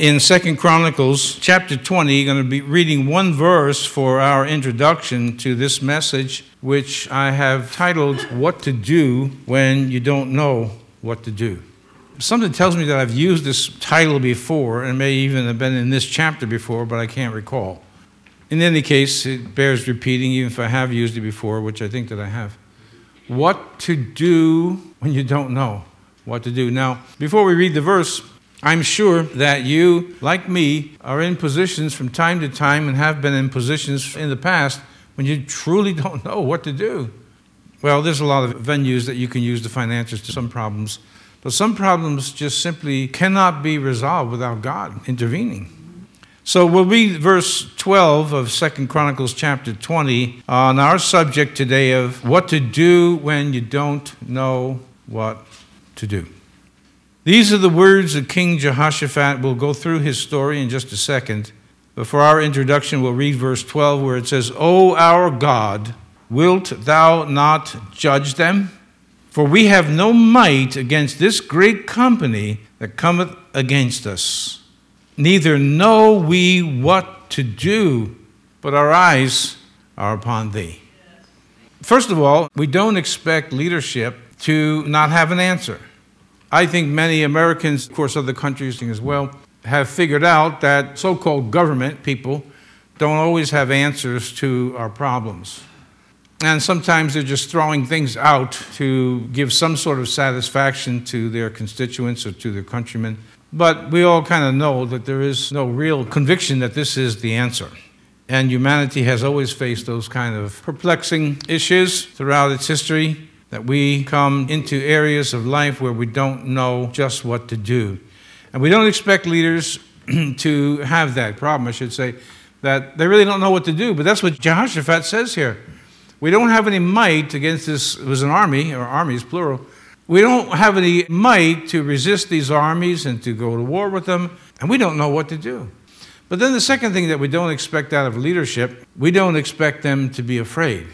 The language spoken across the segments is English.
in Second Chronicles chapter 20, going to be reading one verse for our introduction to this message, which I have titled What to Do When You Don't Know What to Do. Something tells me that I've used this title before and may even have been in this chapter before, but I can't recall. In any case, it bears repeating, even if I have used it before, which I think that I have. What to do when you don't know what to do. Now, before we read the verse, I'm sure that you, like me, are in positions from time to time and have been in positions in the past when you truly don't know what to do. Well, there's a lot of venues that you can use to find answers to some problems, but some problems just simply cannot be resolved without God intervening. So we'll read verse 12 of Second Chronicles chapter 20 on our subject today of what to do when you don't know what to do. These are the words of King Jehoshaphat. We'll go through his story in just a second. But for our introduction, we'll read verse 12 where it says, O our God, wilt thou not judge them? For we have no might against this great company that cometh against us. Neither know we what to do, but our eyes are upon thee. First of all, we don't expect leadership to not have an answer. I think many Americans, of course, other countries as well, have figured out that so called government people don't always have answers to our problems. And sometimes they're just throwing things out to give some sort of satisfaction to their constituents or to their countrymen. But we all kind of know that there is no real conviction that this is the answer. And humanity has always faced those kind of perplexing issues throughout its history that we come into areas of life where we don't know just what to do. And we don't expect leaders to have that problem, I should say, that they really don't know what to do. But that's what Jehoshaphat says here. We don't have any might against this, it was an army, or armies, plural. We don't have any might to resist these armies and to go to war with them, and we don't know what to do. But then the second thing that we don't expect out of leadership, we don't expect them to be afraid.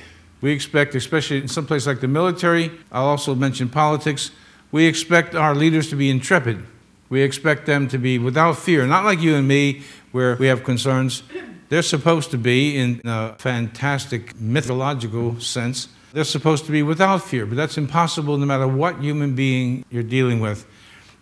We expect, especially in some place like the military, I'll also mention politics, we expect our leaders to be intrepid. We expect them to be without fear, not like you and me, where we have concerns. They're supposed to be, in a fantastic mythological sense, they're supposed to be without fear, but that's impossible no matter what human being you're dealing with.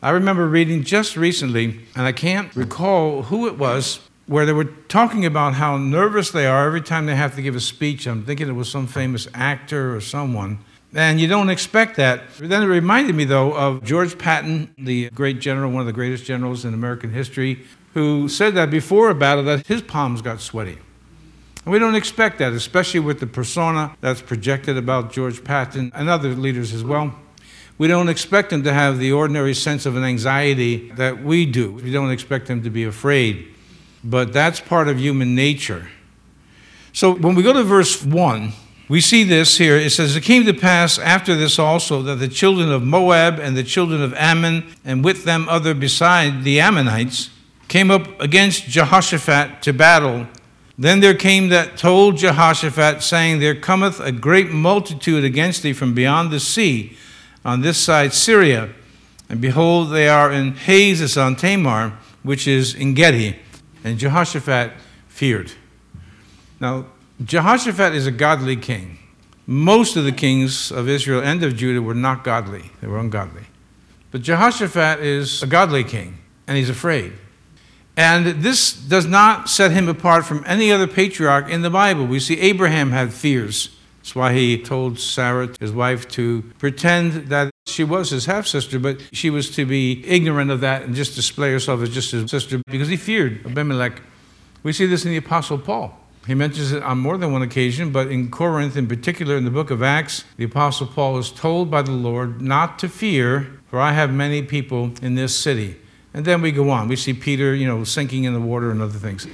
I remember reading just recently, and I can't recall who it was, where they were talking about how nervous they are every time they have to give a speech. I'm thinking it was some famous actor or someone. And you don't expect that. Then it reminded me, though, of George Patton, the great general, one of the greatest generals in American history, who said that before a battle that his palms got sweaty. And we don't expect that, especially with the persona that's projected about George Patton and other leaders as well. We don't expect them to have the ordinary sense of an anxiety that we do. We don't expect them to be afraid but that's part of human nature. So when we go to verse 1, we see this here. It says, It came to pass after this also that the children of Moab and the children of Ammon, and with them other beside the Ammonites, came up against Jehoshaphat to battle. Then there came that told Jehoshaphat, saying, There cometh a great multitude against thee from beyond the sea, on this side Syria. And behold, they are in Hazazon Tamar, which is Engedi. And Jehoshaphat feared. Now, Jehoshaphat is a godly king. Most of the kings of Israel and of Judah were not godly, they were ungodly. But Jehoshaphat is a godly king, and he's afraid. And this does not set him apart from any other patriarch in the Bible. We see Abraham had fears. That's why he told Sarah, his wife, to pretend that she was his half sister, but she was to be ignorant of that and just display herself as just his sister because he feared Abimelech. We see this in the Apostle Paul. He mentions it on more than one occasion, but in Corinth, in particular in the book of Acts, the Apostle Paul is told by the Lord not to fear, for I have many people in this city. And then we go on. We see Peter, you know, sinking in the water and other things.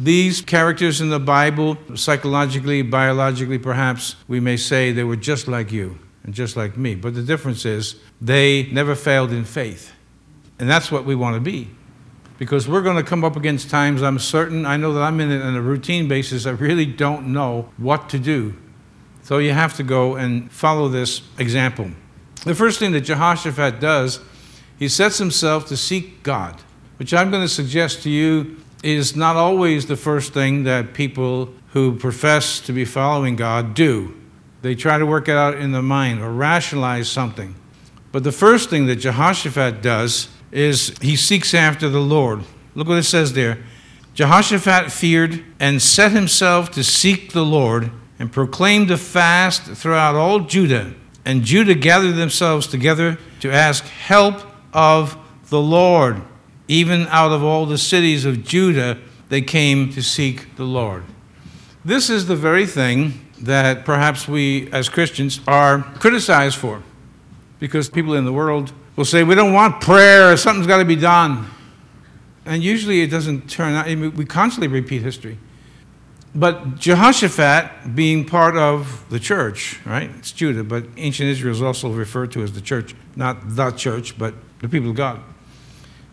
These characters in the Bible, psychologically, biologically, perhaps, we may say they were just like you and just like me. But the difference is they never failed in faith. And that's what we want to be. Because we're going to come up against times I'm certain, I know that I'm in it on a routine basis, I really don't know what to do. So you have to go and follow this example. The first thing that Jehoshaphat does, he sets himself to seek God. which I'm going to suggest to you is not always the first thing that people who profess to be following God do. They try to work it out in the mind or rationalize something. But the first thing that Jehoshaphat does is he seeks after the Lord. Look what it says there. Jehoshaphat feared and set himself to seek the Lord and proclaimed a fast throughout all Judah. And Judah gathered themselves together to ask help of the Lord. Even out of all the cities of Judah, they came to seek the Lord. This is the very thing that perhaps we as Christians are criticized for. Because people in the world will say, we don't want prayer, something's got to be done. And usually it doesn't turn out, we constantly repeat history. But Jehoshaphat, being part of the church, right? It's Judah, but ancient Israel is also referred to as the church, not the church, but the people of God.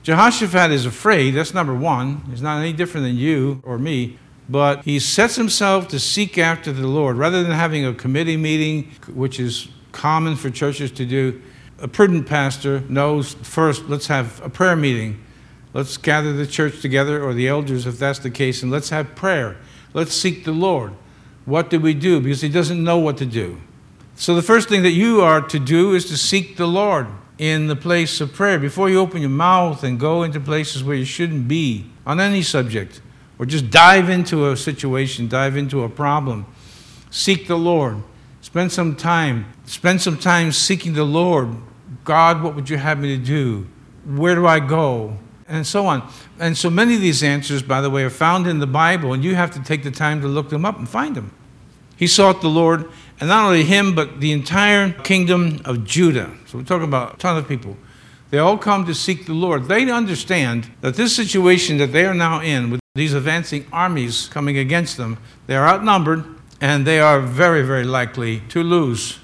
Jehoshaphat is afraid, that's number one. He's not any different than you or me, but he sets himself to seek after the Lord. Rather than having a committee meeting, which is common for churches to do, a prudent pastor knows first, let's have a prayer meeting. Let's gather the church together, or the elders, if that's the case, and let's have prayer. Let's seek the Lord. What do we do? Because he doesn't know what to do. So the first thing that you are to do is to seek the Lord in the place of prayer. Before you open your mouth and go into places where you shouldn't be on any subject, or just dive into a situation, dive into a problem, seek the Lord. Spend some time. Spend some time seeking the Lord. God, what would you have me to do? Where do I go? And so on. And so many of these answers, by the way, are found in the Bible, and you have to take the time to look them up and find them. He sought the Lord, and not only him, but the entire kingdom of Judah. So we're talking about a ton of people. They all come to seek the Lord. They understand that this situation that they are now in, with these advancing armies coming against them, they are outnumbered, and they are very, very likely to lose.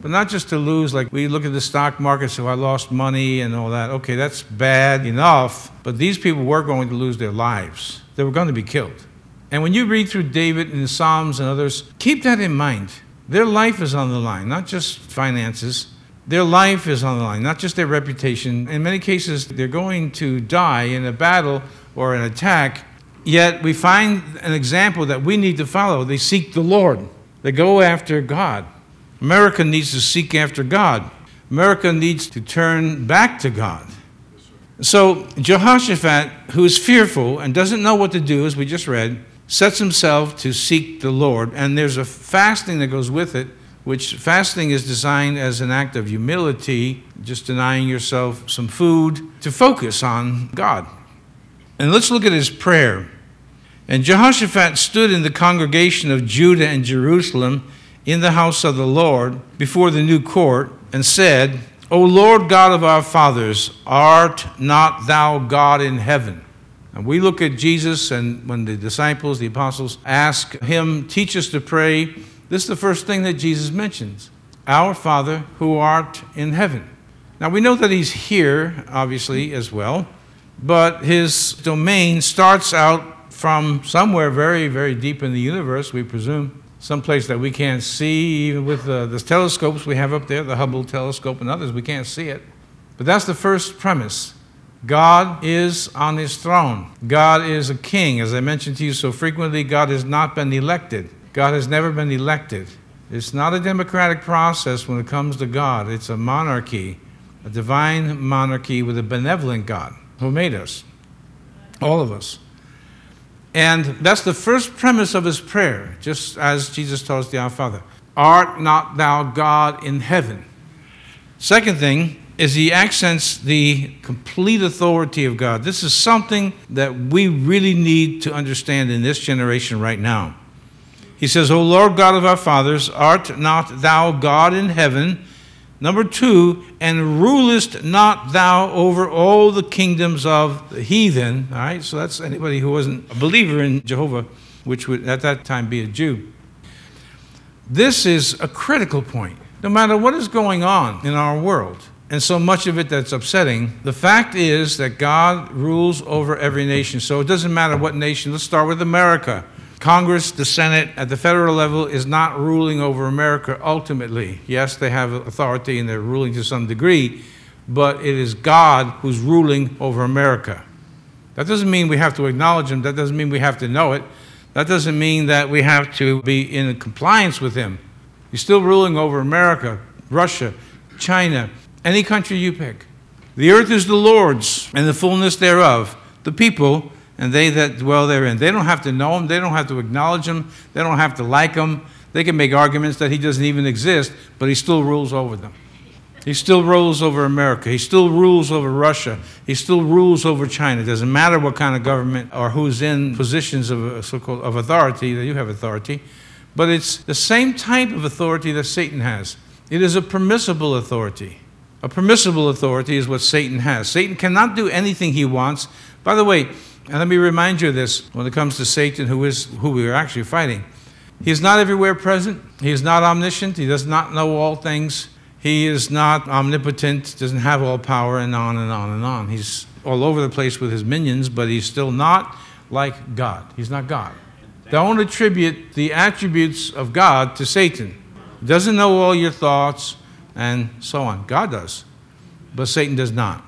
But not just to lose, like we look at the stock market, so oh, I lost money and all that. Okay, that's bad enough, but these people were going to lose their lives. They were going to be killed. And when you read through David and the Psalms and others, keep that in mind. Their life is on the line, not just finances. Their life is on the line, not just their reputation. In many cases, they're going to die in a battle or an attack Yet we find an example that we need to follow. They seek the Lord, they go after God. America needs to seek after God. America needs to turn back to God. So Jehoshaphat, who is fearful and doesn't know what to do, as we just read, sets himself to seek the Lord. And there's a fasting that goes with it, which fasting is designed as an act of humility, just denying yourself some food to focus on God. And let's look at his prayer. And Jehoshaphat stood in the congregation of Judah and Jerusalem in the house of the Lord before the new court and said, O Lord God of our fathers, art not thou God in heaven? And we look at Jesus, and when the disciples, the apostles, ask him, Teach us to pray, this is the first thing that Jesus mentions Our Father who art in heaven. Now we know that he's here, obviously, as well, but his domain starts out from somewhere very, very deep in the universe, we presume, someplace that we can't see, even with the, the telescopes we have up there, the Hubble telescope and others, we can't see it. But that's the first premise. God is on his throne. God is a king. As I mentioned to you so frequently, God has not been elected. God has never been elected. It's not a democratic process when it comes to God, it's a monarchy, a divine monarchy with a benevolent God who made us, all of us. And that's the first premise of his prayer, just as Jesus tells the Our Father Art not thou God in heaven? Second thing is he accents the complete authority of God. This is something that we really need to understand in this generation right now. He says, O Lord God of our fathers, art not thou God in heaven? Number two, and rulest not thou over all the kingdoms of the heathen. All right, so that's anybody who wasn't a believer in Jehovah, which would at that time be a Jew. This is a critical point. No matter what is going on in our world, and so much of it that's upsetting, the fact is that God rules over every nation. So it doesn't matter what nation. Let's start with America. Congress, the Senate, at the federal level is not ruling over America ultimately. Yes, they have authority and they're ruling to some degree, but it is God who's ruling over America. That doesn't mean we have to acknowledge him. That doesn't mean we have to know it. That doesn't mean that we have to be in compliance with him. He's still ruling over America, Russia, China, any country you pick. The earth is the Lord's and the fullness thereof, the people and they that dwell therein. They don't have to know him, they don't have to acknowledge him, they don't have to like him. They can make arguments that he doesn't even exist, but he still rules over them. He still rules over America. He still rules over Russia. He still rules over China. It doesn't matter what kind of government or who's in positions of uh, so-called of authority that you have authority, but it's the same type of authority that Satan has. It is a permissible authority. A permissible authority is what Satan has. Satan cannot do anything he wants. By the way, and let me remind you of this when it comes to Satan, who is who we are actually fighting. He is not everywhere present. He is not omniscient. He does not know all things. He is not omnipotent, doesn't have all power, and on and on and on. He's all over the place with his minions, but he's still not like God. He's not God. Don't attribute the attributes of God to Satan. He doesn't know all your thoughts and so on. God does, but Satan does not.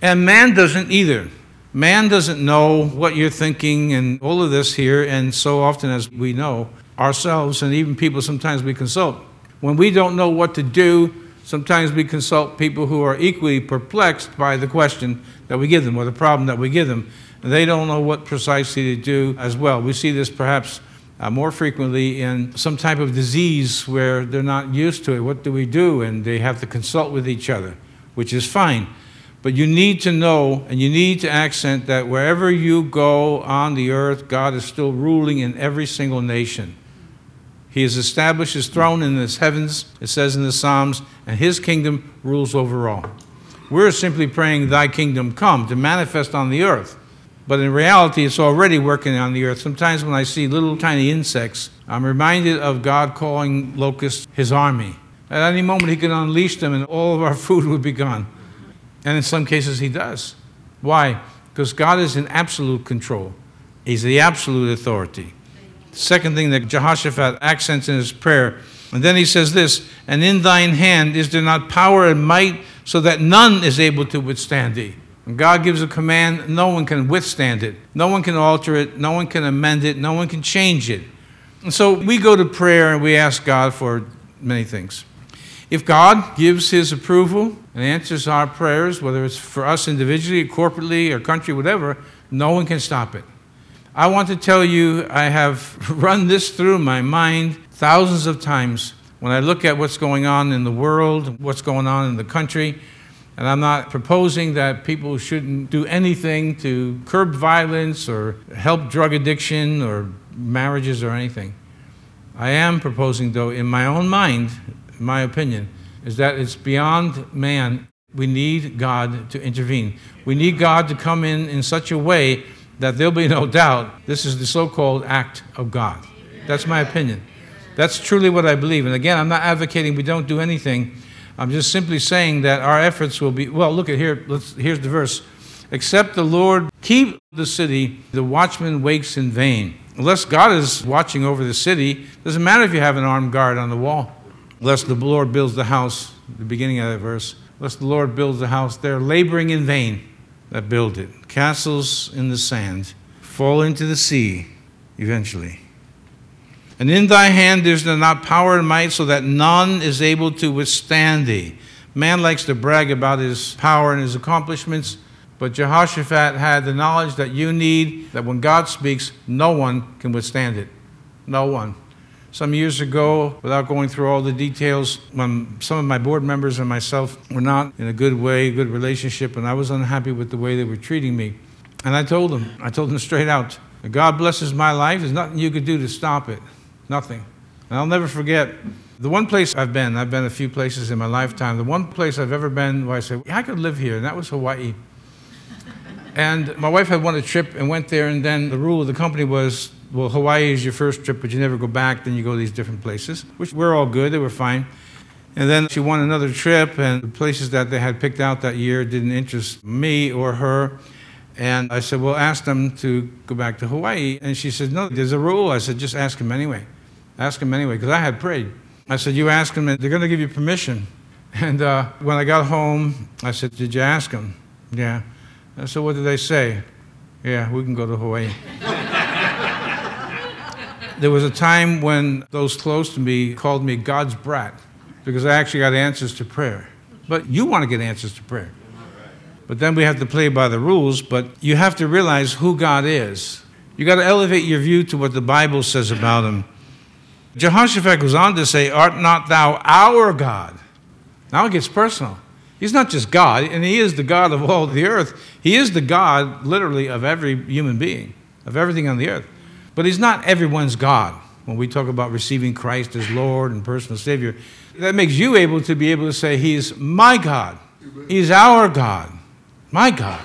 And man doesn't either. Man doesn't know what you're thinking and all of this here, and so often as we know ourselves, and even people sometimes we consult. When we don't know what to do, sometimes we consult people who are equally perplexed by the question that we give them or the problem that we give them. And they don't know what precisely to do as well. We see this perhaps uh, more frequently in some type of disease where they're not used to it. What do we do? And they have to consult with each other, which is fine. But you need to know and you need to accent that wherever you go on the earth, God is still ruling in every single nation. He has established his throne in the heavens, it says in the Psalms, and his kingdom rules over all. We're simply praying, Thy kingdom come, to manifest on the earth. But in reality, it's already working on the earth. Sometimes when I see little tiny insects, I'm reminded of God calling locusts his army. At any moment, he can unleash them and all of our food would be gone. And in some cases, he does. Why? Because God is in absolute control, he's the absolute authority. Second thing that Jehoshaphat accents in his prayer. And then he says this And in thine hand is there not power and might, so that none is able to withstand thee. God gives a command, no one can withstand it. No one can alter it. No one can amend it. No one can change it. And so we go to prayer and we ask God for many things. If God gives his approval and answers our prayers, whether it's for us individually, corporately, or country, whatever, no one can stop it. I want to tell you, I have run this through my mind thousands of times when I look at what's going on in the world, what's going on in the country. And I'm not proposing that people shouldn't do anything to curb violence or help drug addiction or marriages or anything. I am proposing, though, in my own mind, in my opinion, is that it's beyond man. We need God to intervene. We need God to come in in such a way that there'll be no doubt this is the so called act of God. That's my opinion. That's truly what I believe. And again, I'm not advocating we don't do anything. I'm just simply saying that our efforts will be well, look at here, let's, here's the verse. Except the Lord keep the city, the watchman wakes in vain. Unless God is watching over the city, doesn't matter if you have an armed guard on the wall. Unless the Lord builds the house, the beginning of that verse, unless the Lord builds the house, they're laboring in vain that build it. Castles in the sand fall into the sea eventually. And in thy hand is there not power and might, so that none is able to withstand thee. Man likes to brag about his power and his accomplishments, but Jehoshaphat had the knowledge that you need, that when God speaks, no one can withstand it. No one. Some years ago, without going through all the details, when some of my board members and myself were not in a good way, good relationship, and I was unhappy with the way they were treating me. And I told them, I told them straight out, God blesses my life. There's nothing you could do to stop it. Nothing. And I'll never forget the one place I've been, I've been a few places in my lifetime. The one place I've ever been where I said, I could live here, and that was Hawaii. and my wife had won a trip and went there, and then the rule of the company was well, Hawaii is your first trip, but you never go back. Then you go to these different places, which were all good. They were fine. And then she won another trip, and the places that they had picked out that year didn't interest me or her. And I said, Well, ask them to go back to Hawaii. And she said, No, there's a rule. I said, Just ask them anyway. Ask him anyway, because I had prayed. I said, You ask them, and they're going to give you permission. And uh, when I got home, I said, Did you ask them? Yeah. I said, What did they say? Yeah, we can go to Hawaii. there was a time when those close to me called me God's brat because I actually got answers to prayer. But you want to get answers to prayer. But then we have to play by the rules, but you have to realize who God is. You got to elevate your view to what the Bible says about him. Jehoshaphat goes on to say, Art not thou our God? Now it gets personal. He's not just God, and He is the God of all the earth. He is the God, literally, of every human being, of everything on the earth. But He's not everyone's God. When we talk about receiving Christ as Lord and personal Savior, that makes you able to be able to say, He's my God. He's our God. My God.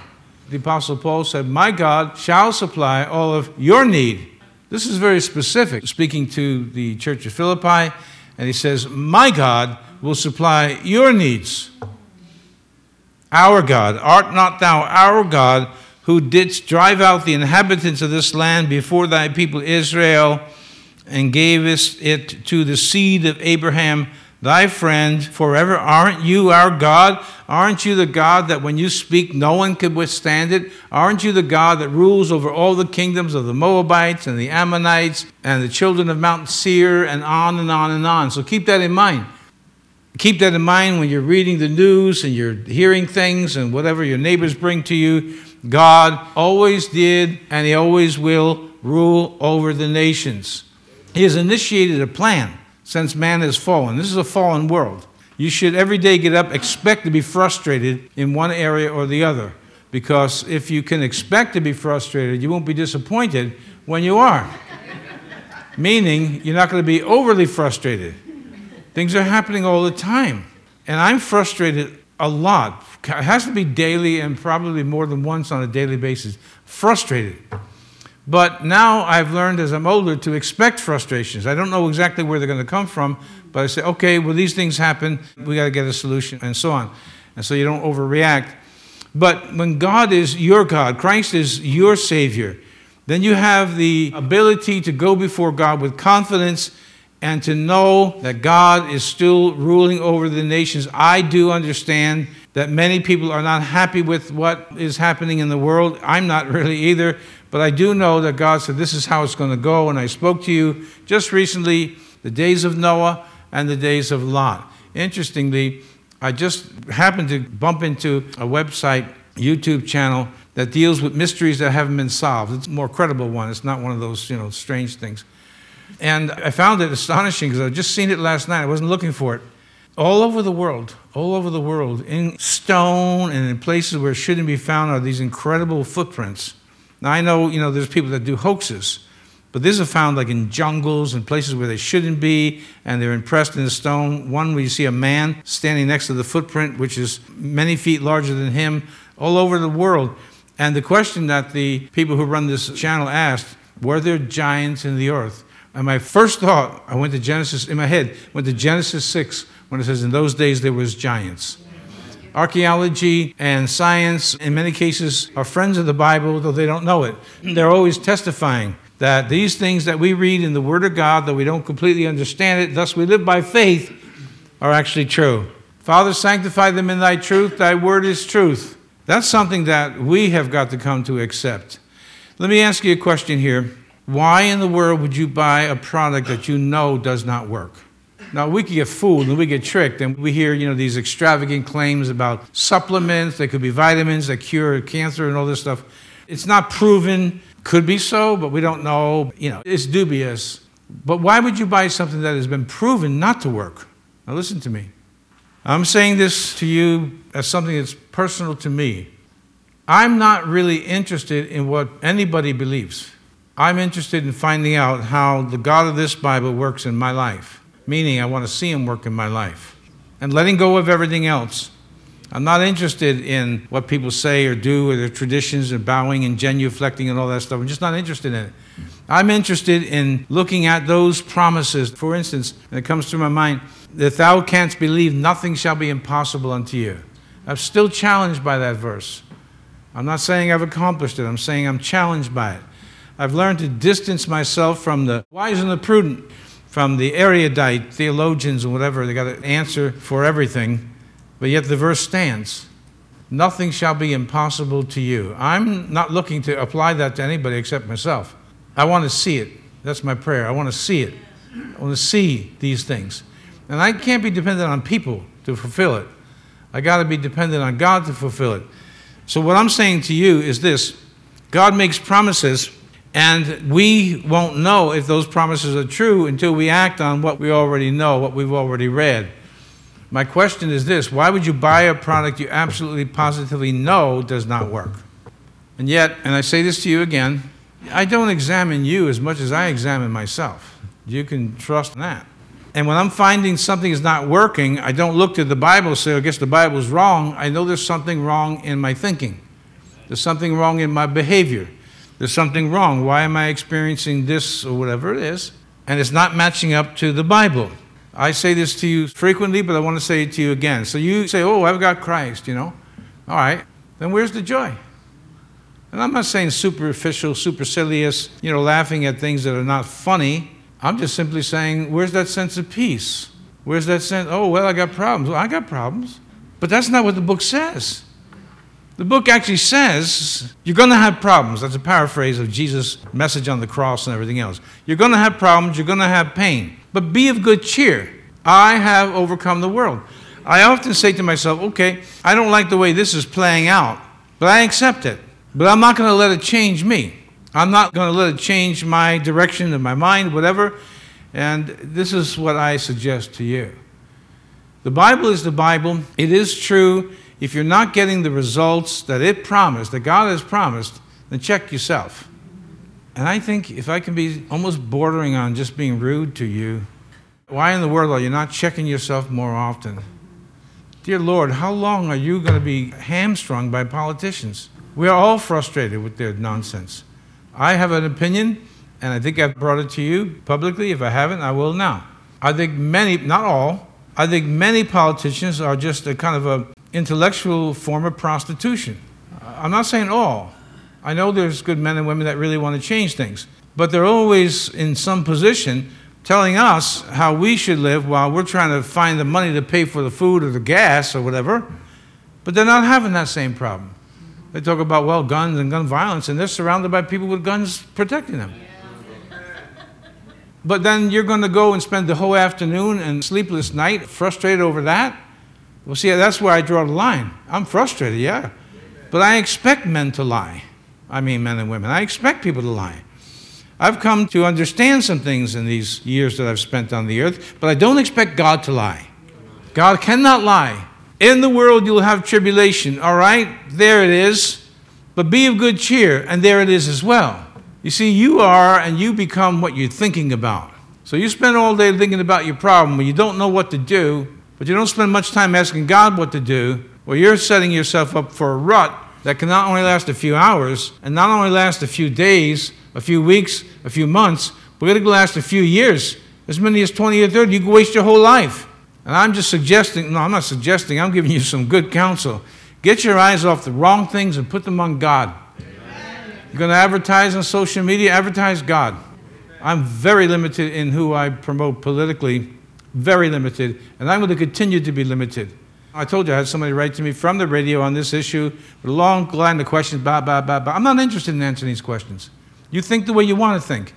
The Apostle Paul said, My God shall supply all of your need. This is very specific, speaking to the church of Philippi, and he says, My God will supply your needs. Our God, art not thou our God, who didst drive out the inhabitants of this land before thy people Israel, and gavest it to the seed of Abraham thy friend forever. Aren't you our God? Aren't you the God that when you speak, no one could withstand it? Aren't you the God that rules over all the kingdoms of the Moabites and the Ammonites and the children of Mount Seir and on and on and on? So keep that in mind. Keep that in mind when you're reading the news and you're hearing things and whatever your neighbors bring to you. God always did and He always will rule over the nations. He has initiated a plan since man has fallen. This is a fallen world. You should every day get up, expect to be frustrated in one area or the other. Because if you can expect to be frustrated, you won't be disappointed when you are. Meaning, you're not going to be overly frustrated. Things are happening all the time. And I'm frustrated a lot. It has to be daily and probably more than once on a daily basis. Frustrated. But now I've learned as I'm older to expect frustrations. I don't know exactly where they're going to come from, but I say, okay, well, these things happen. We got to get a solution, and so on. And so you don't overreact. But when God is your God, Christ is your Savior, then you have the ability to go before God with confidence and to know that God is still ruling over the nations. I do understand that many people are not happy with what is happening in the world. I'm not really either. But I do know that God said, This is how it's going to go. And I spoke to you just recently the days of Noah and the days of Lot. Interestingly, I just happened to bump into a website, YouTube channel, that deals with mysteries that haven't been solved. It's a more credible one. It's not one of those, you know, strange things. And I found it astonishing because I'd just seen it last night. I wasn't looking for it. All over the world, all over the world, in stone and in places where it shouldn't be found, are these incredible footprints now, I know, you know, there's people that do hoaxes, but these are found like in jungles and places where they shouldn't be, and they're impressed in the stone. One where you see a man standing next to the footprint, which is many feet larger than him, all over the world. And the question that the people who run this channel asked were there giants in the earth? And my first thought, I went to Genesis, in my head, went to Genesis 6, when it says, In those days there was giants. Archaeology and science, in many cases, are friends of the Bible, though they don't know it. Mm. They're always testifying that these things that we read in the Word of God, though we don't completely understand it, thus we live by faith, are actually true. Father, sanctify them in thy truth. Thy word is truth. That's something that we have got to come to accept. Let me ask you a question here. Why in the world would you buy a product that you know does not work? Now, we can get fooled and we get tricked, and we hear, you know, these extravagant claims about supplements. They could be vitamins that cure cancer and all this stuff. It's not proven. Could be so, but we don't know. You know, it's dubious. But why would you buy something that has been proven not to work? Now, listen to me. I'm saying this to you as something that's personal to me. I'm not really interested in what anybody believes. I'm interested in finding out how the God of this Bible works in my life meaning I want to see Him work in my life. And letting go of everything else. I'm not interested in what people say or do or their traditions and bowing and genuflecting and all that stuff. I'm just not interested in it. I'm interested in looking at those promises. For instance, and it comes to my mind, that thou canst believe, nothing shall be impossible unto you. I'm still challenged by that verse. I'm not saying I've accomplished it, I'm saying I'm challenged by it. I've learned to distance myself from the wise and the prudent from the erudite theologians and whatever. They got an answer for everything, but yet the verse stands. nothing shall be impossible to you. I'm not looking to apply that to anybody except myself. I want to see it. That's my prayer. I want to see it. I want to see these things. And I can't be dependent on people to fulfill it. I got to be dependent on God to fulfill it. So, what I'm saying to you is this God makes promises, and we won't know if those promises are true until we act on what we already know, what we've already read. My question is this why would you buy a product you absolutely positively know does not work? And yet, and I say this to you again, I don't examine you as much as I examine myself. You can trust that. And when I'm finding something is not working, I don't look to the Bible and say, I guess the Bible's wrong. I know there's something wrong in my thinking. There's something wrong in my behavior. There's something wrong. Why am I experiencing this or whatever it is? And it's not matching up to the Bible. I say this to you frequently, but I want to say it to you again. So you say, Oh, I've got Christ, you know. All right, then where's the joy? And I'm not saying superficial, supercilious, you know, laughing at things that are not funny. I'm just simply saying, where's that sense of peace? Where's that sense, oh, well, I got problems. Well, I got problems. But that's not what the book says. The book actually says you're going to have problems. That's a paraphrase of Jesus' message on the cross and everything else. You're going to have problems, you're going to have pain. But be of good cheer. I have overcome the world. I often say to myself, okay, I don't like the way this is playing out, but I accept it. But I'm not going to let it change me. I'm not going to let it change my direction of my mind, whatever. And this is what I suggest to you. The Bible is the Bible. It is true. If you're not getting the results that it promised, that God has promised, then check yourself. And I think if I can be almost bordering on just being rude to you, why in the world are you not checking yourself more often? Dear Lord, how long are you going to be hamstrung by politicians? We are all frustrated with their nonsense. I have an opinion, and I think I've brought it to you publicly. If I haven't, I will now. I think many, not all, I think many politicians are just a kind of a intellectual form of prostitution. I'm not saying all. I know there's good men and women that really want to change things, but they're always in some position telling us how we should live while we're trying to find the money to pay for the food or the gas or whatever. But they're not having that same problem. They talk about, well, guns and gun violence, and they're surrounded by people with guns protecting them. But then you're going to go and spend the whole afternoon and sleepless night frustrated over that? Well, see, that's where I draw the line. I'm frustrated, yeah. But I expect men to lie. I mean, men and women. I expect people to lie. I've come to understand some things in these years that I've spent on the earth, but I don't expect God to lie. God cannot lie. In the world you'll have tribulation. All right, there it is. But be of good cheer, and there it is as well. You see, you are and you become what you're thinking about. So you spend all day thinking about your problem when you don't know what to do, but you don't spend much time asking God what to do, well, you're setting yourself up for a rut that can not only last a few hours and not only last a few days, a few weeks, a few months, but it'll last a few years. As many as 20 or 30, you can waste your whole life. And I'm just suggesting, no, I'm not suggesting, I'm giving you some good counsel. Get your eyes off the wrong things and put them on God. Amen. You're going to advertise on social media, advertise God. I'm very limited in who I promote politically, very limited, and I'm going to continue to be limited. I told you I had somebody write to me from the radio on this issue with a long line of questions, blah, blah, blah, blah. I'm not interested in answering these questions. You think the way you want to think.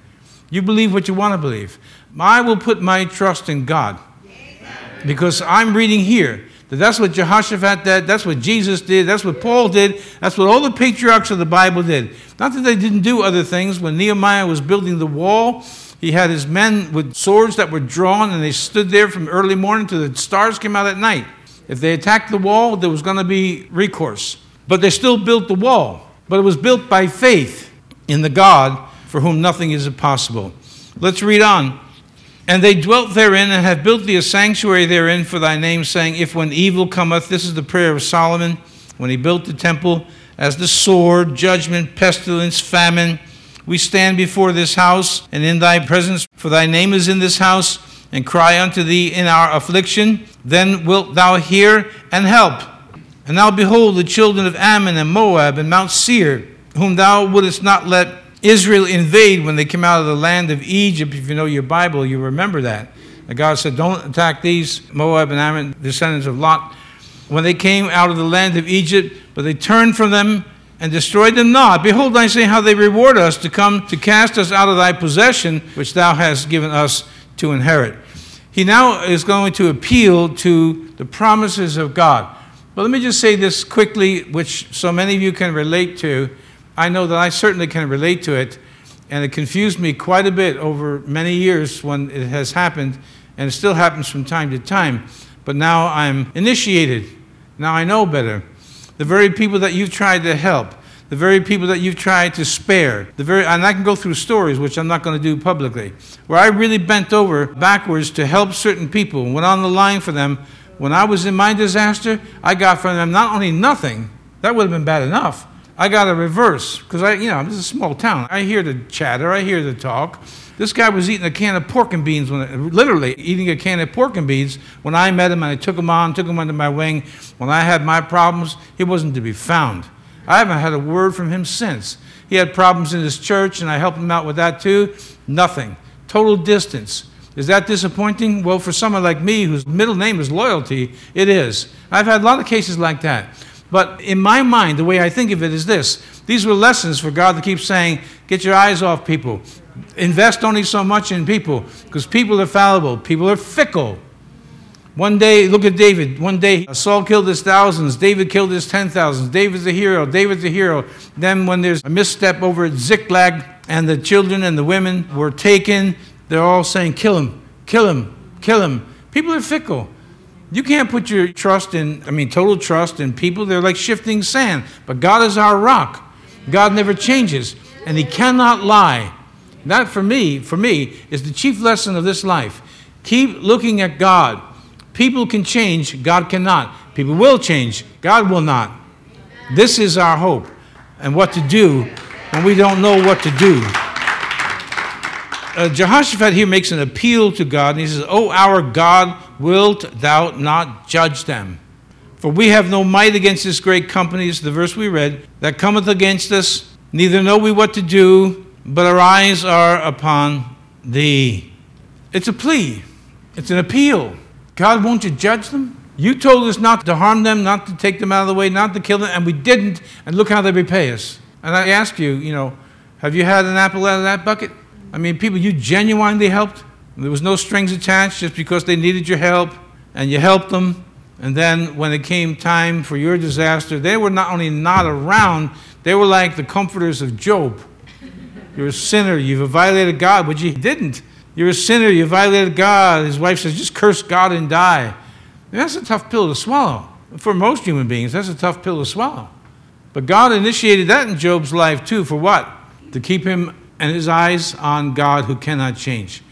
You believe what you want to believe. I will put my trust in God. Because I'm reading here that that's what Jehoshaphat did, that's what Jesus did, that's what Paul did, that's what all the patriarchs of the Bible did. Not that they didn't do other things. When Nehemiah was building the wall, he had his men with swords that were drawn, and they stood there from early morning till the stars came out at night. If they attacked the wall, there was going to be recourse. But they still built the wall. But it was built by faith in the God for whom nothing is impossible. Let's read on. And they dwelt therein and have built thee a sanctuary therein for thy name, saying, If when evil cometh, this is the prayer of Solomon when he built the temple, as the sword, judgment, pestilence, famine, we stand before this house and in thy presence, for thy name is in this house, and cry unto thee in our affliction, then wilt thou hear and help. And now behold the children of Ammon and Moab and Mount Seir, whom thou wouldest not let Israel invade when they came out of the land of Egypt. If you know your Bible, you remember that. God said, Don't attack these Moab and Ammon, descendants of Lot. When they came out of the land of Egypt, but they turned from them and destroyed them not. Behold, I say how they reward us to come to cast us out of thy possession, which thou hast given us to inherit. He now is going to appeal to the promises of God. But let me just say this quickly, which so many of you can relate to. I know that I certainly can relate to it, and it confused me quite a bit over many years when it has happened, and it still happens from time to time. But now I'm initiated. Now I know better. The very people that you've tried to help, the very people that you've tried to spare, the very, and I can go through stories, which I'm not going to do publicly, where I really bent over backwards to help certain people, went on the line for them. When I was in my disaster, I got from them not only nothing, that would have been bad enough. I got a reverse because I, you know, this is a small town. I hear the chatter, I hear the talk. This guy was eating a can of pork and beans, when, literally eating a can of pork and beans. When I met him and I took him on, took him under my wing, when I had my problems, he wasn't to be found. I haven't had a word from him since. He had problems in his church, and I helped him out with that too. Nothing. Total distance. Is that disappointing? Well, for someone like me whose middle name is loyalty, it is. I've had a lot of cases like that. But in my mind, the way I think of it is this these were lessons for God to keep saying, get your eyes off people. Invest only so much in people because people are fallible, people are fickle. One day, look at David. One day, Saul killed his thousands. David killed his ten thousands. David's a hero. David's a hero. Then, when there's a misstep over at Ziklag and the children and the women were taken, they're all saying, Kill him, kill him, kill him. People are fickle. You can't put your trust in, I mean, total trust in people. They're like shifting sand. But God is our rock. God never changes, and He cannot lie. That, for me, for me, is the chief lesson of this life. Keep looking at God. People can change, God cannot. People will change, God will not. This is our hope and what to do when we don't know what to do. Uh, Jehoshaphat here makes an appeal to God, and he says, O our God, wilt thou not judge them? For we have no might against this great company, is the verse we read, that cometh against us, neither know we what to do, but our eyes are upon thee. It's a plea, it's an appeal. God, won't you judge them? You told us not to harm them, not to take them out of the way, not to kill them, and we didn't, and look how they repay us. And I ask you, you know, have you had an apple out of that bucket? I mean, people you genuinely helped. There was no strings attached just because they needed your help, and you helped them. And then when it came time for your disaster, they were not only not around, they were like the comforters of Job. You're a sinner. You've violated God, but you didn't. You're a sinner. You violated God. His wife says, just curse God and die. And that's a tough pill to swallow. For most human beings, that's a tough pill to swallow. But God initiated that in Job's life too. For what? To keep him and his eyes on God who cannot change.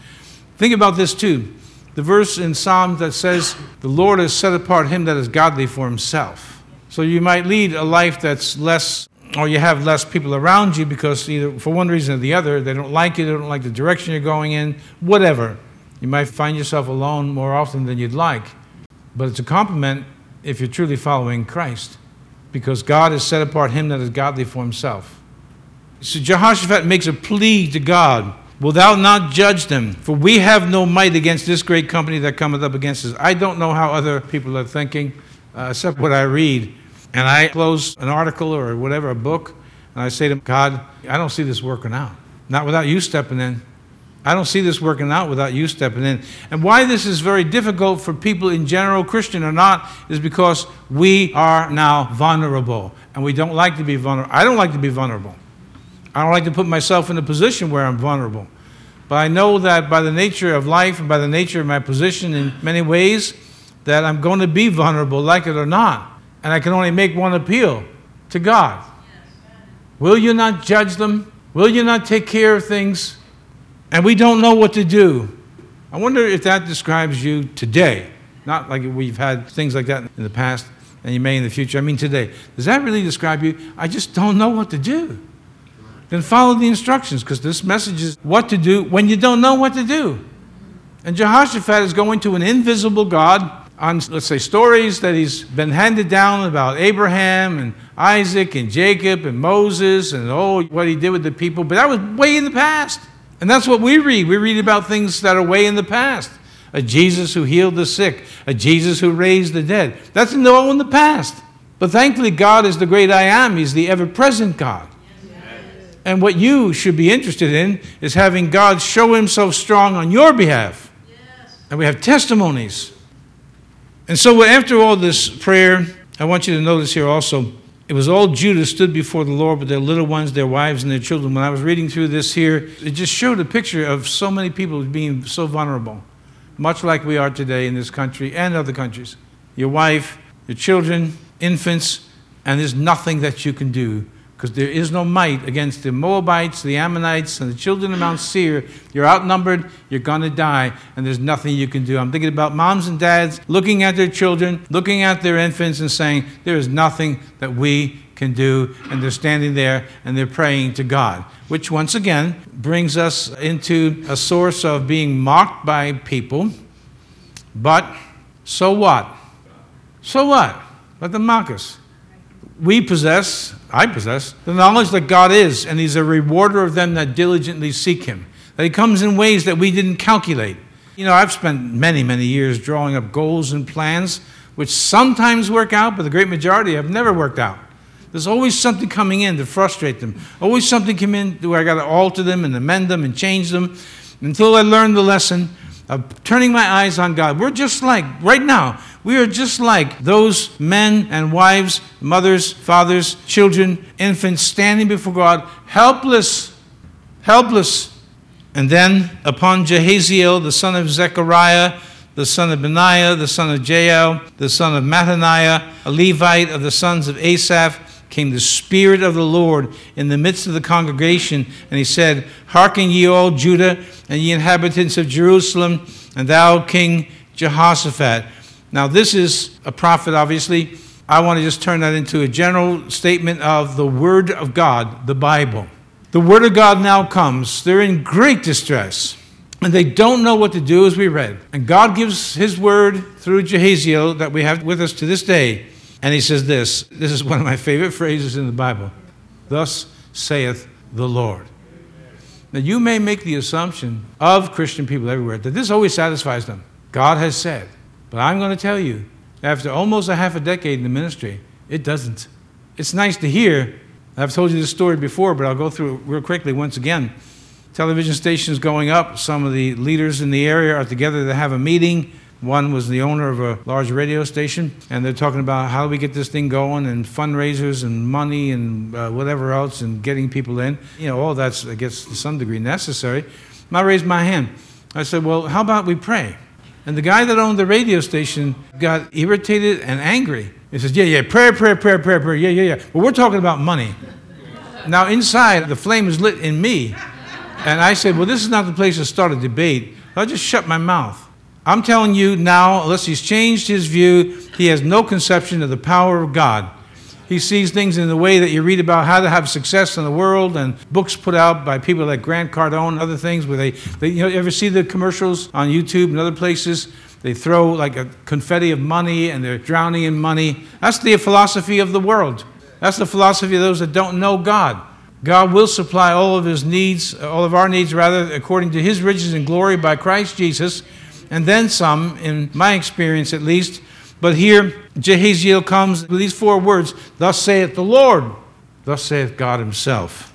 Think about this too. The verse in Psalms that says, The Lord has set apart him that is godly for himself. So you might lead a life that's less or you have less people around you because either for one reason or the other, they don't like you, they don't like the direction you're going in, whatever. You might find yourself alone more often than you'd like. But it's a compliment if you're truly following Christ because God has set apart him that is godly for himself. So Jehoshaphat makes a plea to God Will thou not judge them? For we have no might against this great company that cometh up against us. I don't know how other people are thinking, uh, except what I read and I close an article or whatever, a book, and I say to God, I don't see this working out. Not without you stepping in. I don't see this working out without you stepping in. And why this is very difficult for people in general, Christian or not, is because we are now vulnerable. And we don't like to be vulnerable. I don't like to be vulnerable. I don't like to put myself in a position where I'm vulnerable. But I know that by the nature of life and by the nature of my position in many ways, that I'm going to be vulnerable, like it or not. And I can only make one appeal to God. Will you not judge them? Will you not take care of things? And we don't know what to do. I wonder if that describes you today. Not like we've had things like that in the past and you may in the future. I mean, today. Does that really describe you? I just don't know what to do. Then follow the instructions because this message is what to do when you don't know what to do. And Jehoshaphat is going to an invisible God on, let's say, stories that he's been handed down about Abraham and Isaac and Jacob and Moses and oh, what he did with the people. But that was way in the past. And that's what we read. We read about things that are way in the past. A Jesus who healed the sick, a Jesus who raised the dead. That's all in the past. But thankfully, God is the great I am. He's the ever present God. And what you should be interested in is having God show himself strong on your behalf. And we have testimonies. And so, after all this prayer, I want you to notice here also it was all Judah stood before the Lord with their little ones, their wives, and their children. When I was reading through this here, it just showed a picture of so many people being so vulnerable, much like we are today in this country and other countries. Your wife, your children, infants, and there's nothing that you can do because there is no might against the Moabites, the Ammonites, and the children of Mount Seir. You're outnumbered, you're going to die, and there's nothing you can do. I'm thinking about moms and dads looking at their children, looking at their infants, and saying, There is nothing that we can do. And they're standing there and they're praying to God, which once again brings us into a source of being mocked by people. But so what? So what? Let them mock us we possess, I possess, the knowledge that God is, and He's a rewarder of them that diligently seek Him. That He comes in ways that we didn't calculate. You know, I've spent many, many years drawing up goals and plans, which sometimes work out, but the great majority have never worked out. There's always something coming in to frustrate them. Always something come in where I got to alter them and amend them and change them until I learned the lesson of turning my eyes on God. We're just like, right now, we are just like those men and wives, mothers, fathers, children, infants standing before God, helpless, helpless. And then upon Jehaziel, the son of Zechariah, the son of Benaiah, the son of Jael, the son of Mattaniah, a Levite of the sons of Asaph, came the Spirit of the Lord in the midst of the congregation, and he said, Hearken ye all Judah and ye inhabitants of Jerusalem, and thou King Jehoshaphat. Now, this is a prophet, obviously. I want to just turn that into a general statement of the Word of God, the Bible. The Word of God now comes. They're in great distress, and they don't know what to do, as we read. And God gives His Word through Jehaziel that we have with us to this day. And He says this this is one of my favorite phrases in the Bible Thus saith the Lord. Now, you may make the assumption of Christian people everywhere that this always satisfies them. God has said. But I'm going to tell you, after almost a half a decade in the ministry, it doesn't. It's nice to hear. I've told you this story before, but I'll go through it real quickly once again. Television stations going up, some of the leaders in the area are together to have a meeting. One was the owner of a large radio station, and they're talking about how do we get this thing going, and fundraisers, and money, and uh, whatever else, and getting people in. You know, all that's, I guess, to some degree necessary. And I raised my hand. I said, Well, how about we pray? And the guy that owned the radio station got irritated and angry. He says, Yeah, yeah, prayer, prayer, prayer, prayer, prayer. Yeah, yeah, yeah. But we're talking about money. Now, inside, the flame is lit in me. And I said, Well, this is not the place to start a debate. I'll just shut my mouth. I'm telling you now, unless he's changed his view, he has no conception of the power of God. He sees things in the way that you read about how to have success in the world and books put out by people like Grant Cardone and other things where they, they you know, you ever see the commercials on YouTube and other places? They throw like a confetti of money and they're drowning in money. That's the philosophy of the world. That's the philosophy of those that don't know God. God will supply all of his needs, all of our needs rather, according to his riches and glory by Christ Jesus, and then some, in my experience at least, but here, Jehaziel comes with these four words Thus saith the Lord, thus saith God Himself.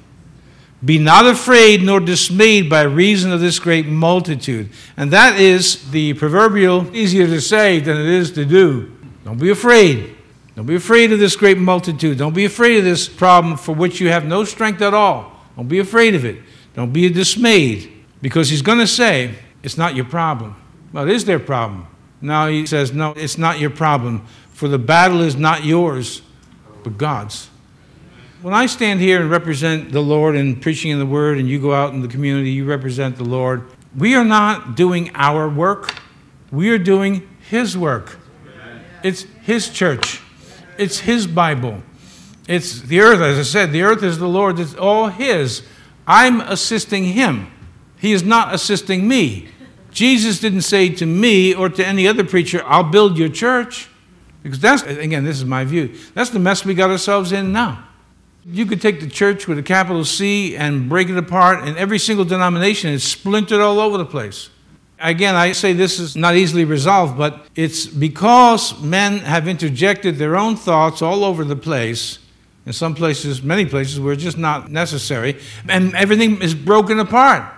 Be not afraid nor dismayed by reason of this great multitude. And that is the proverbial easier to say than it is to do. Don't be afraid. Don't be afraid of this great multitude. Don't be afraid of this problem for which you have no strength at all. Don't be afraid of it. Don't be dismayed. Because he's going to say, it's not your problem. Well, it is their problem. Now he says, No, it's not your problem, for the battle is not yours, but God's. When I stand here and represent the Lord and preaching in the Word, and you go out in the community, you represent the Lord, we are not doing our work, we are doing His work. It's His church, it's His Bible. It's the earth, as I said, the earth is the Lord, it's all His. I'm assisting Him, He is not assisting me. Jesus didn't say to me or to any other preacher, I'll build your church. Because that's, again, this is my view. That's the mess we got ourselves in now. You could take the church with a capital C and break it apart, and every single denomination is splintered all over the place. Again, I say this is not easily resolved, but it's because men have interjected their own thoughts all over the place. In some places, many places, where it's just not necessary, and everything is broken apart.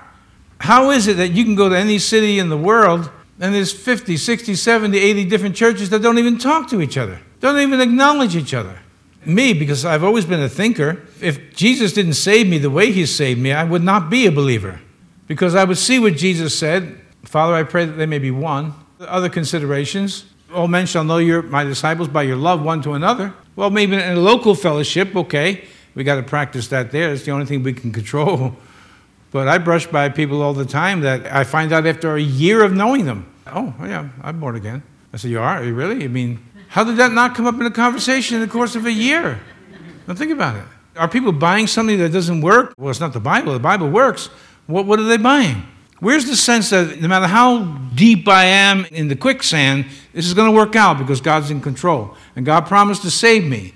How is it that you can go to any city in the world and there's 50, 60, 70, 80 different churches that don't even talk to each other, don't even acknowledge each other? Me, because I've always been a thinker, if Jesus didn't save me the way he saved me, I would not be a believer. Because I would see what Jesus said Father, I pray that they may be one. Other considerations. All men shall know you're my disciples by your love one to another. Well, maybe in a local fellowship, okay. We got to practice that there. It's the only thing we can control. But I brush by people all the time that I find out after a year of knowing them. Oh, yeah, I'm born again. I said, You are? You really? I mean, how did that not come up in a conversation in the course of a year? Now think about it. Are people buying something that doesn't work? Well, it's not the Bible. The Bible works. What, what are they buying? Where's the sense that no matter how deep I am in the quicksand, this is going to work out because God's in control and God promised to save me?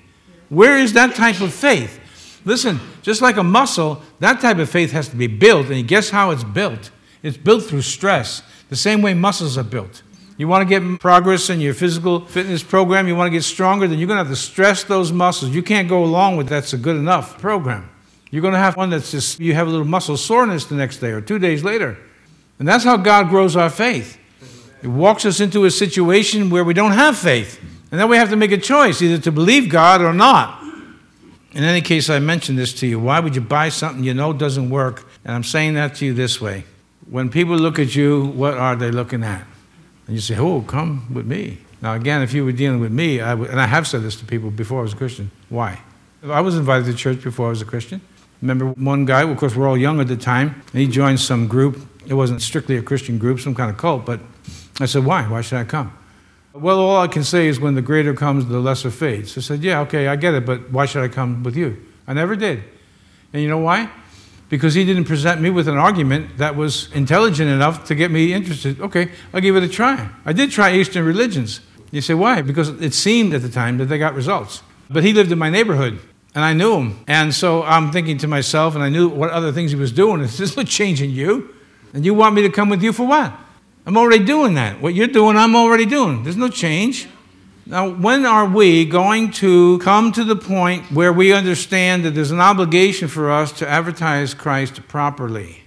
Where is that type of faith? Listen, just like a muscle, that type of faith has to be built. And guess how it's built? It's built through stress, the same way muscles are built. You want to get progress in your physical fitness program, you want to get stronger, then you're going to have to stress those muscles. You can't go along with that's a good enough program. You're going to have one that's just, you have a little muscle soreness the next day or two days later. And that's how God grows our faith. He walks us into a situation where we don't have faith. And then we have to make a choice either to believe God or not. In any case, I mentioned this to you. Why would you buy something you know doesn't work? And I'm saying that to you this way. When people look at you, what are they looking at? And you say, Oh, come with me. Now, again, if you were dealing with me, I would, and I have said this to people before I was a Christian. Why? I was invited to church before I was a Christian. Remember one guy, of course, we're all young at the time, and he joined some group it wasn't strictly a Christian group, some kind of cult, but I said, Why? Why should I come? Well, all I can say is when the greater comes, the lesser fades. I said, Yeah, okay, I get it, but why should I come with you? I never did. And you know why? Because he didn't present me with an argument that was intelligent enough to get me interested. Okay, I'll give it a try. I did try Eastern religions. You say, why? Because it seemed at the time that they got results. But he lived in my neighborhood, and I knew him. And so I'm thinking to myself, and I knew what other things he was doing. There's no changing you. And you want me to come with you for what? I'm already doing that. What you're doing, I'm already doing. There's no change. Now, when are we going to come to the point where we understand that there's an obligation for us to advertise Christ properly?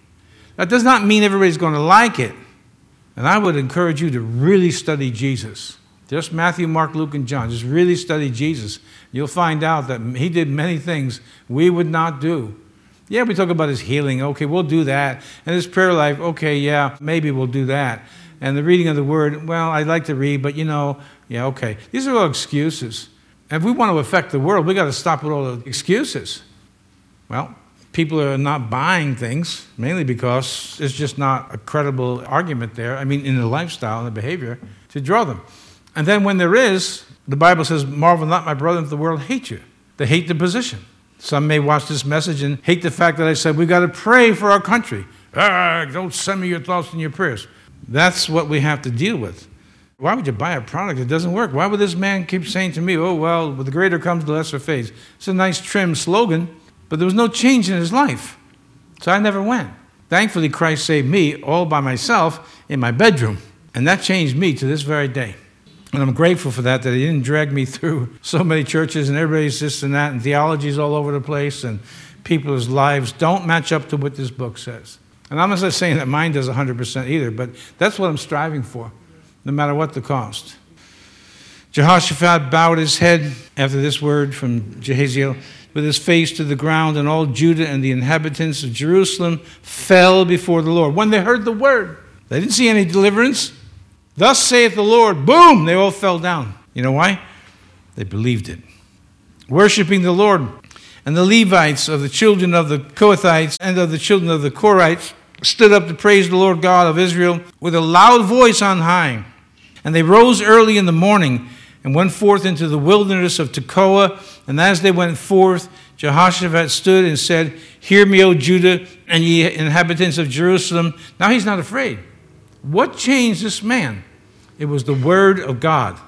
That does not mean everybody's going to like it. And I would encourage you to really study Jesus. Just Matthew, Mark, Luke, and John. Just really study Jesus. You'll find out that he did many things we would not do. Yeah, we talk about his healing. Okay, we'll do that. And his prayer life. Okay, yeah, maybe we'll do that. And the reading of the word. Well, I'd like to read, but you know, yeah, okay. These are all excuses. And if we want to affect the world, we got to stop with all the excuses. Well, people are not buying things mainly because it's just not a credible argument there. I mean, in the lifestyle and the behavior to draw them. And then when there is, the Bible says, "Marvel not, my brother, if the world hate you." They hate the position. Some may watch this message and hate the fact that I said we've got to pray for our country. Ah, don't send me your thoughts and your prayers. That's what we have to deal with. Why would you buy a product that doesn't work? Why would this man keep saying to me, oh, well, with the greater comes the lesser fades? It's a nice, trim slogan, but there was no change in his life. So I never went. Thankfully, Christ saved me all by myself in my bedroom, and that changed me to this very day. And I'm grateful for that, that he didn't drag me through so many churches and everybody's this and that, and theologies all over the place, and people's lives don't match up to what this book says. And I'm not saying that mine does 100% either, but that's what I'm striving for, no matter what the cost. Jehoshaphat bowed his head after this word from Jehaziel with his face to the ground, and all Judah and the inhabitants of Jerusalem fell before the Lord. When they heard the word, they didn't see any deliverance, Thus saith the Lord. Boom! They all fell down. You know why? They believed it. Worshipping the Lord. And the Levites of the children of the Kohathites and of the children of the Korhites stood up to praise the Lord God of Israel with a loud voice on high. And they rose early in the morning and went forth into the wilderness of Tekoa. And as they went forth, Jehoshaphat stood and said, Hear me, O Judah, and ye inhabitants of Jerusalem. Now he's not afraid. What changed this man? It was the Word of God.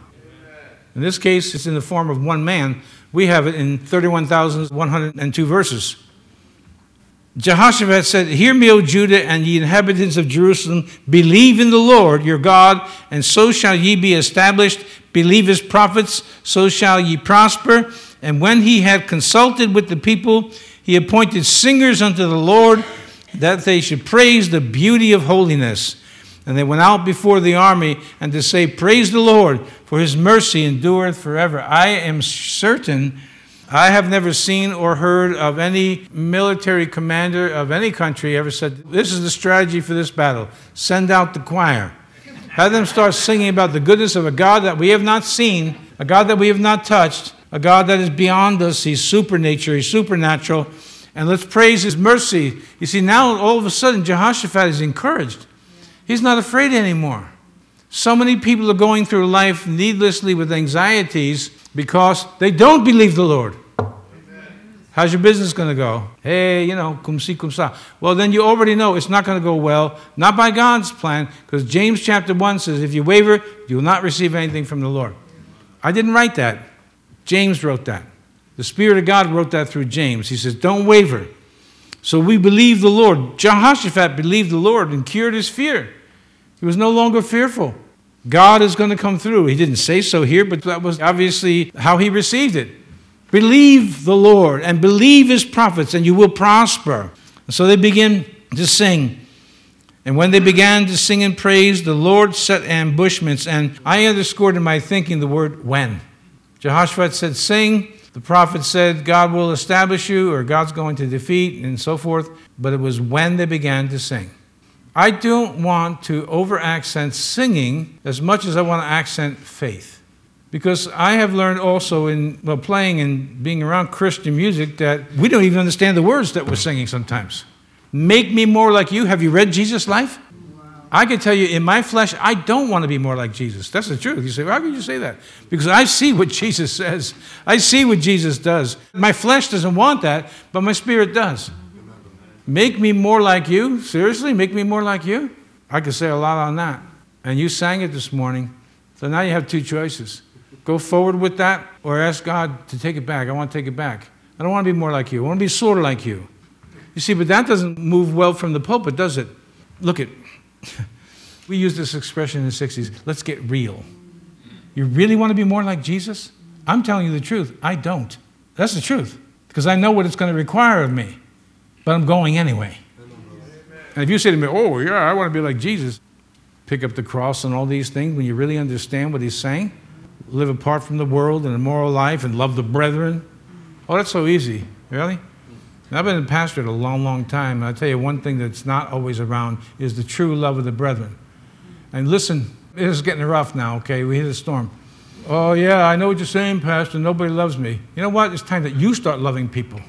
In this case, it's in the form of one man. We have it in 31,102 verses. Jehoshaphat said, Hear me, O Judah, and ye inhabitants of Jerusalem, believe in the Lord your God, and so shall ye be established. Believe his prophets, so shall ye prosper. And when he had consulted with the people, he appointed singers unto the Lord, that they should praise the beauty of holiness. And they went out before the army and to say, Praise the Lord, for his mercy endureth forever. I am certain I have never seen or heard of any military commander of any country ever said, This is the strategy for this battle. Send out the choir. Have them start singing about the goodness of a God that we have not seen, a God that we have not touched, a God that is beyond us. He's supernature, He's supernatural. And let's praise His mercy. You see, now all of a sudden, Jehoshaphat is encouraged. He's not afraid anymore. So many people are going through life needlessly with anxieties because they don't believe the Lord. How's your business going to go? Hey, you know, cum si, cum sa. Well, then you already know it's not going to go well, not by God's plan, because James chapter 1 says, if you waver, you will not receive anything from the Lord. I didn't write that. James wrote that. The Spirit of God wrote that through James. He says, don't waver. So we believe the Lord. Jehoshaphat believed the Lord and cured his fear. He was no longer fearful. God is going to come through. He didn't say so here, but that was obviously how he received it. Believe the Lord and believe his prophets, and you will prosper. And so they begin to sing. And when they began to sing and praise, the Lord set ambushments. And I underscored in my thinking the word when. Jehoshaphat said, Sing. The prophet said, God will establish you, or God's going to defeat, and so forth. But it was when they began to sing. I don't want to over accent singing as much as I want to accent faith. Because I have learned also in well, playing and being around Christian music that we don't even understand the words that we're singing sometimes. Make me more like you. Have you read Jesus' life? I can tell you, in my flesh, I don't want to be more like Jesus. That's the truth. You say, well, how can you say that? Because I see what Jesus says. I see what Jesus does. My flesh doesn't want that, but my spirit does. Make me more like you? Seriously? Make me more like you? I could say a lot on that. And you sang it this morning. So now you have two choices. Go forward with that or ask God to take it back. I want to take it back. I don't want to be more like you. I want to be sort of like you. You see, but that doesn't move well from the pulpit, does it? Look at, we use this expression in the 60s let's get real. You really want to be more like Jesus? I'm telling you the truth. I don't. That's the truth. Because I know what it's going to require of me but I'm going anyway. And if you say to me, oh, yeah, I want to be like Jesus, pick up the cross and all these things, when you really understand what he's saying, live apart from the world and a moral life and love the brethren. Oh, that's so easy. Really? I've been a pastor a long, long time, and I tell you one thing that's not always around is the true love of the brethren. And listen, it is getting rough now, okay? We hit a storm. Oh, yeah, I know what you're saying, Pastor. Nobody loves me. You know what? It's time that you start loving people.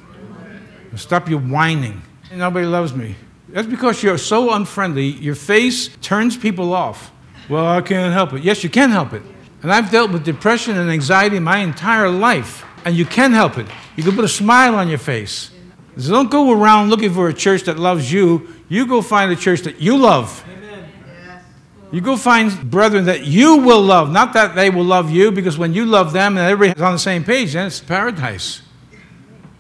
Stop your whining. Nobody loves me. That's because you're so unfriendly, your face turns people off. Well, I can't help it. Yes, you can help it. And I've dealt with depression and anxiety my entire life, and you can help it. You can put a smile on your face. So don't go around looking for a church that loves you. You go find a church that you love. You go find brethren that you will love, not that they will love you, because when you love them and everybody's on the same page, then it's paradise.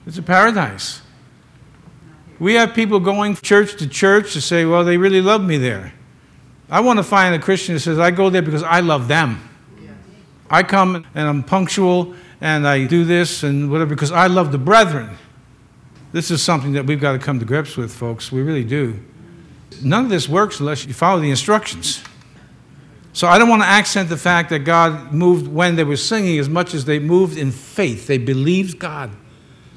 It's a paradise. We have people going church to church to say, well, they really love me there. I want to find a Christian that says, I go there because I love them. I come and I'm punctual and I do this and whatever because I love the brethren. This is something that we've got to come to grips with, folks. We really do. None of this works unless you follow the instructions. So I don't want to accent the fact that God moved when they were singing as much as they moved in faith. They believed God.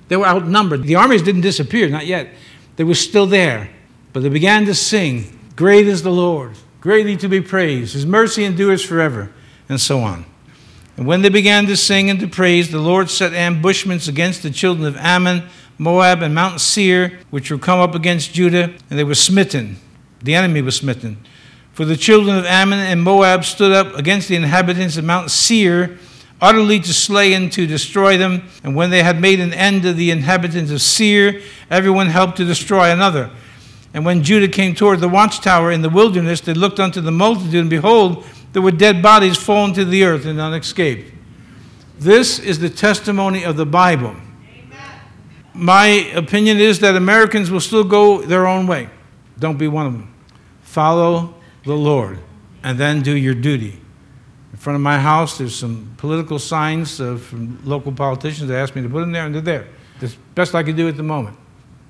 They were outnumbered. The armies didn't disappear, not yet. They were still there. But they began to sing, Great is the Lord, greatly to be praised. His mercy endures forever, and so on. And when they began to sing and to praise, the Lord set ambushments against the children of Ammon, Moab, and Mount Seir, which were come up against Judah, and they were smitten. The enemy was smitten. For the children of Ammon and Moab stood up against the inhabitants of Mount Seir, utterly to slay and to destroy them. And when they had made an end of the inhabitants of Seir, everyone helped to destroy another. And when Judah came toward the watchtower in the wilderness, they looked unto the multitude, and behold, there were dead bodies fallen to the earth and unescaped. This is the testimony of the Bible. Amen. My opinion is that Americans will still go their own way. Don't be one of them. Follow the Lord and then do your duty. Front of my house, there's some political signs uh, from local politicians. They asked me to put them there, and they're there. That's the best I can do at the moment.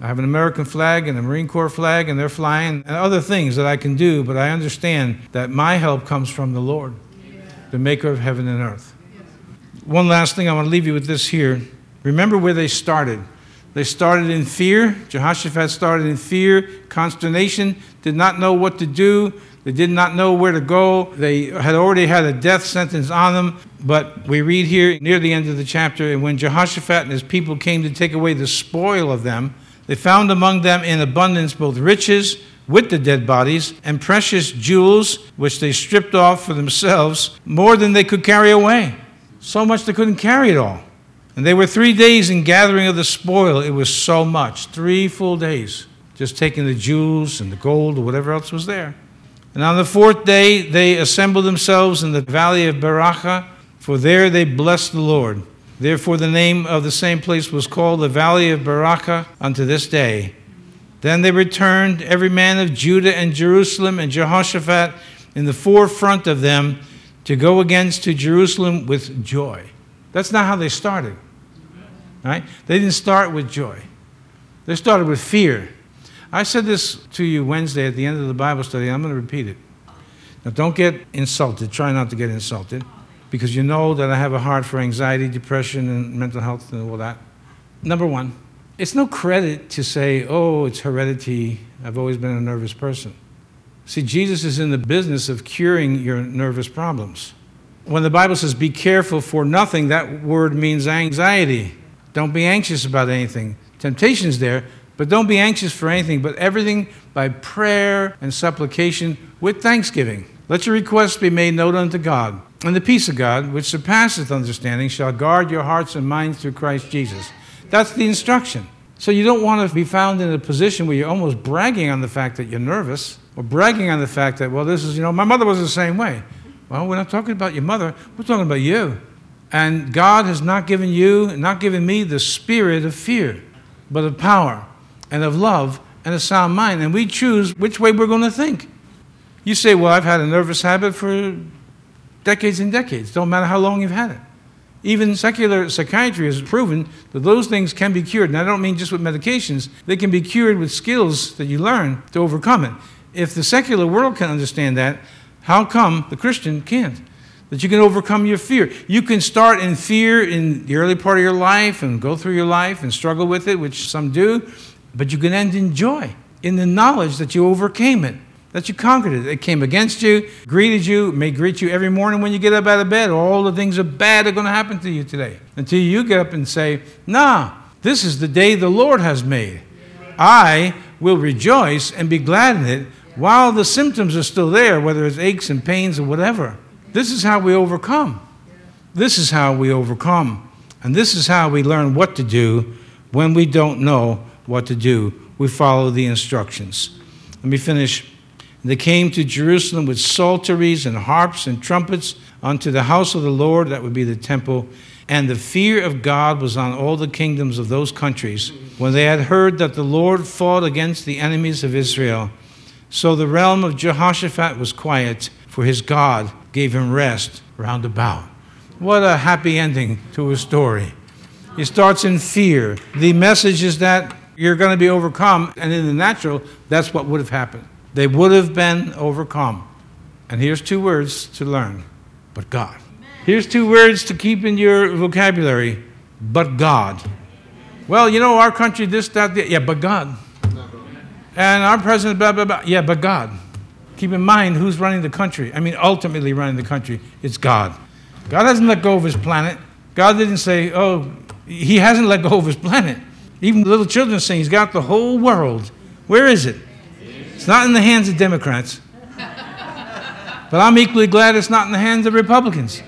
I have an American flag and a Marine Corps flag, and they're flying, and other things that I can do, but I understand that my help comes from the Lord, the maker of heaven and earth. One last thing I want to leave you with this here. Remember where they started. They started in fear. Jehoshaphat started in fear, consternation, did not know what to do. They did not know where to go. They had already had a death sentence on them. But we read here near the end of the chapter, and when Jehoshaphat and his people came to take away the spoil of them, they found among them in abundance both riches with the dead bodies and precious jewels, which they stripped off for themselves, more than they could carry away. So much they couldn't carry it all. And they were three days in gathering of the spoil. It was so much. Three full days. Just taking the jewels and the gold or whatever else was there. And on the fourth day, they assembled themselves in the valley of Berachah, for there they blessed the Lord. Therefore, the name of the same place was called the valley of Berachah unto this day. Then they returned, every man of Judah and Jerusalem and Jehoshaphat in the forefront of them, to go against to Jerusalem with joy. That's not how they started. Right? They didn't start with joy. They started with fear. I said this to you Wednesday at the end of the Bible study. I'm going to repeat it. Now, don't get insulted. Try not to get insulted because you know that I have a heart for anxiety, depression, and mental health and all that. Number one, it's no credit to say, oh, it's heredity. I've always been a nervous person. See, Jesus is in the business of curing your nervous problems. When the Bible says be careful for nothing, that word means anxiety. Don't be anxious about anything. Temptation's there, but don't be anxious for anything, but everything by prayer and supplication with thanksgiving. Let your requests be made known unto God. And the peace of God, which surpasseth understanding, shall guard your hearts and minds through Christ Jesus. That's the instruction. So you don't want to be found in a position where you're almost bragging on the fact that you're nervous or bragging on the fact that, well, this is, you know, my mother was the same way. Well, we're not talking about your mother, we're talking about you. And God has not given you, not given me the spirit of fear, but of power and of love and a sound mind. And we choose which way we're going to think. You say, well, I've had a nervous habit for decades and decades. Don't matter how long you've had it. Even secular psychiatry has proven that those things can be cured. And I don't mean just with medications, they can be cured with skills that you learn to overcome it. If the secular world can understand that, how come the Christian can't? That you can overcome your fear. You can start in fear in the early part of your life and go through your life and struggle with it, which some do, but you can end in joy in the knowledge that you overcame it, that you conquered it. It came against you, greeted you, may greet you every morning when you get up out of bed. All the things are bad are going to happen to you today. Until you get up and say, Nah, this is the day the Lord has made. I will rejoice and be glad in it while the symptoms are still there, whether it's aches and pains or whatever. This is how we overcome. This is how we overcome. And this is how we learn what to do when we don't know what to do. We follow the instructions. Let me finish. They came to Jerusalem with psalteries and harps and trumpets unto the house of the Lord, that would be the temple. And the fear of God was on all the kingdoms of those countries when they had heard that the Lord fought against the enemies of Israel. So the realm of Jehoshaphat was quiet, for his God gave him rest round about. What a happy ending to a story. It starts in fear. The message is that you're going to be overcome, and in the natural, that's what would have happened. They would have been overcome. And here's two words to learn but God. Here's two words to keep in your vocabulary but God. Well, you know, our country, this, that, that. yeah, but God. And our president, blah, blah, blah. Yeah, but God. Keep in mind who's running the country. I mean, ultimately running the country. It's God. God hasn't let go of his planet. God didn't say, oh, he hasn't let go of his planet. Even the little children saying he's got the whole world. Where is it? It's not in the hands of Democrats. But I'm equally glad it's not in the hands of Republicans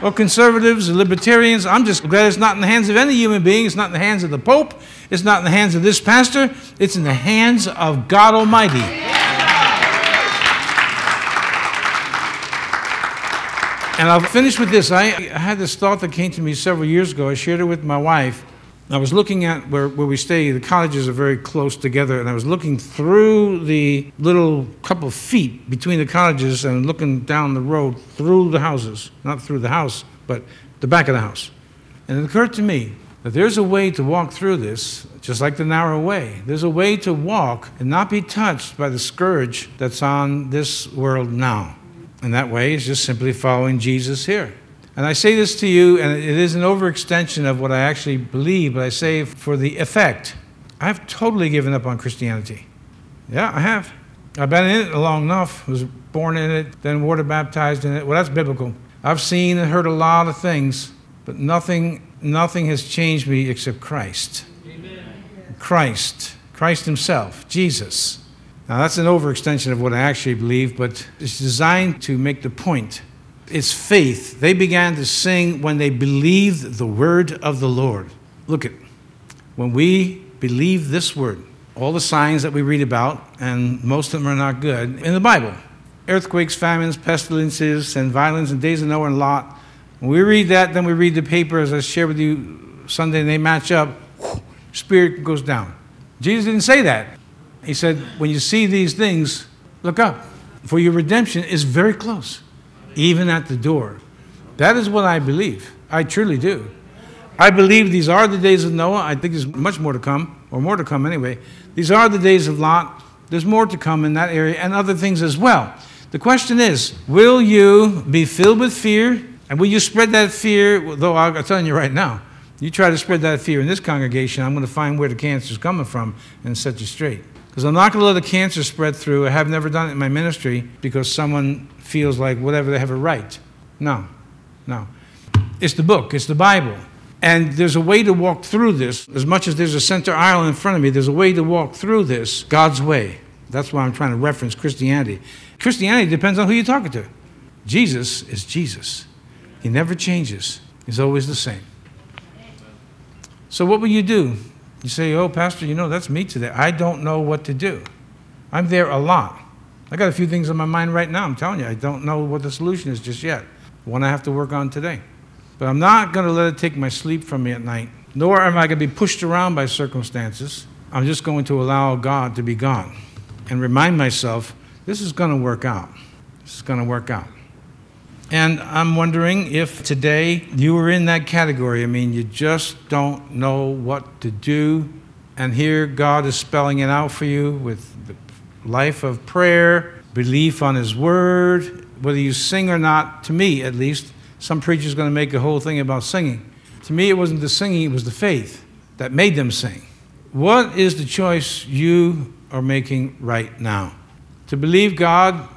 or conservatives or libertarians. I'm just glad it's not in the hands of any human being. It's not in the hands of the Pope. It's not in the hands of this pastor. It's in the hands of God Almighty. And I'll finish with this. I had this thought that came to me several years ago. I shared it with my wife. I was looking at where, where we stay, the cottages are very close together, and I was looking through the little couple feet between the cottages and looking down the road through the houses. Not through the house, but the back of the house. And it occurred to me that there's a way to walk through this, just like the narrow way. There's a way to walk and not be touched by the scourge that's on this world now. And that way is just simply following Jesus here. And I say this to you, and it is an overextension of what I actually believe, but I say for the effect. I've totally given up on Christianity. Yeah, I have. I've been in it long enough. I was born in it, then water baptized in it. Well, that's biblical. I've seen and heard a lot of things, but nothing, nothing has changed me except Christ. Amen. Christ. Christ Himself, Jesus. Now, that's an overextension of what I actually believe, but it's designed to make the point is faith. They began to sing when they believed the word of the Lord. Look at when we believe this word, all the signs that we read about, and most of them are not good, in the Bible earthquakes, famines, pestilences, and violence, and days of Noah and Lot. When we read that, then we read the paper, as I shared with you Sunday, and they match up, spirit goes down. Jesus didn't say that. He said, when you see these things, look up, for your redemption is very close even at the door. That is what I believe. I truly do. I believe these are the days of Noah. I think there's much more to come, or more to come anyway. These are the days of Lot. There's more to come in that area and other things as well. The question is will you be filled with fear? And will you spread that fear? Though I'm telling you right now, you try to spread that fear in this congregation, I'm going to find where the cancer is coming from and set you straight. Because I'm not going to let the cancer spread through. I have never done it in my ministry because someone feels like whatever they have a right. No, no. It's the book, it's the Bible. And there's a way to walk through this. As much as there's a center aisle in front of me, there's a way to walk through this God's way. That's why I'm trying to reference Christianity. Christianity depends on who you're talking to. Jesus is Jesus, He never changes, He's always the same. So, what will you do? You say, Oh, Pastor, you know, that's me today. I don't know what to do. I'm there a lot. I got a few things on my mind right now. I'm telling you, I don't know what the solution is just yet. One I have to work on today. But I'm not going to let it take my sleep from me at night, nor am I going to be pushed around by circumstances. I'm just going to allow God to be God and remind myself this is going to work out. This is going to work out. And I'm wondering if today you were in that category. I mean, you just don't know what to do. And here God is spelling it out for you with the life of prayer, belief on His Word, whether you sing or not, to me at least, some preacher's going to make a whole thing about singing. To me, it wasn't the singing, it was the faith that made them sing. What is the choice you are making right now? To believe God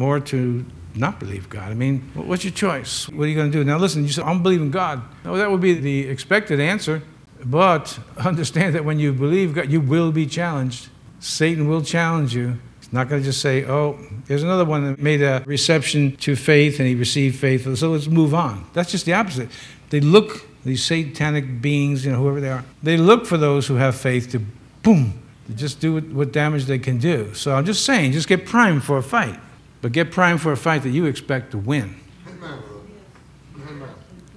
or to not believe God? I mean, what's your choice? What are you going to do? Now, listen, you say, I'm believing God. No, that would be the expected answer. But understand that when you believe God, you will be challenged. Satan will challenge you. He's not going to just say, oh, there's another one that made a reception to faith and he received faith, so let's move on. That's just the opposite. They look, these satanic beings, you know, whoever they are, they look for those who have faith to, boom, to just do what damage they can do. So I'm just saying, just get primed for a fight, but get primed for a fight that you expect to win.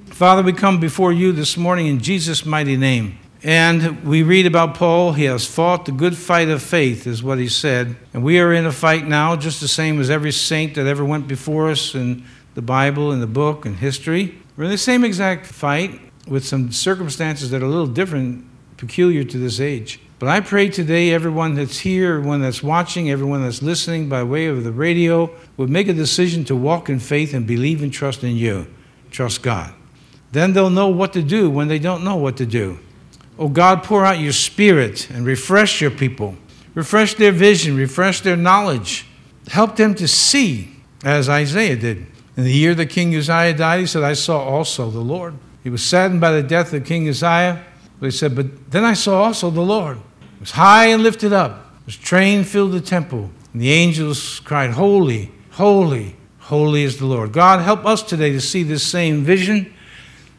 Father, we come before you this morning in Jesus' mighty name. And we read about Paul. He has fought the good fight of faith, is what he said. And we are in a fight now, just the same as every saint that ever went before us in the Bible, in the book, in history. We're in the same exact fight with some circumstances that are a little different, peculiar to this age. But I pray today everyone that's here, everyone that's watching, everyone that's listening by way of the radio would make a decision to walk in faith and believe and trust in you. Trust God. Then they'll know what to do when they don't know what to do. Oh God, pour out your spirit and refresh your people. Refresh their vision, refresh their knowledge. Help them to see, as Isaiah did. In the year that King Uzziah died, he said, I saw also the Lord. He was saddened by the death of King Uzziah, but he said, But then I saw also the Lord. He was high and lifted up. His train filled the temple. And the angels cried, Holy, holy, holy is the Lord. God, help us today to see this same vision,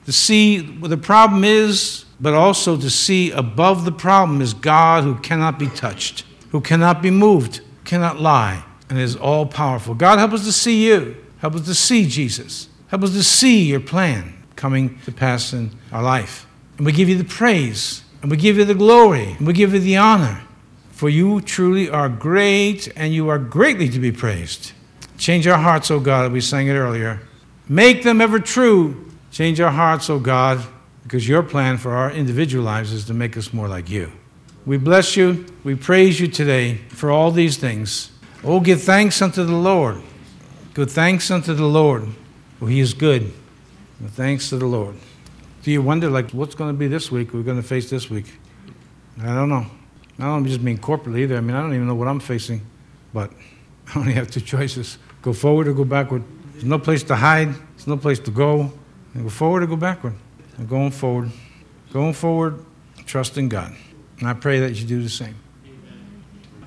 to see what the problem is but also to see above the problem is God who cannot be touched, who cannot be moved, cannot lie, and is all powerful. God, help us to see you. Help us to see Jesus. Help us to see your plan coming to pass in our life. And we give you the praise And we give you the glory. And we give you the honor. For you truly are great and you are greatly to be praised. Change our hearts, O God, we sang it earlier. Make them ever true. Change our hearts, O God, because your plan for our individual lives is to make us more like you. We bless you. We praise you today for all these things. Oh, give thanks unto the Lord. Give thanks unto the Lord, for he is good. Give thanks to the Lord. Do you wonder, like, what's going to be this week? We're going to face this week. I don't know. I don't just mean corporately either. I mean, I don't even know what I'm facing. But I only have two choices go forward or go backward. There's no place to hide, there's no place to go. go forward or go backward. Going forward. Going forward, trusting God. And I pray that you do the same.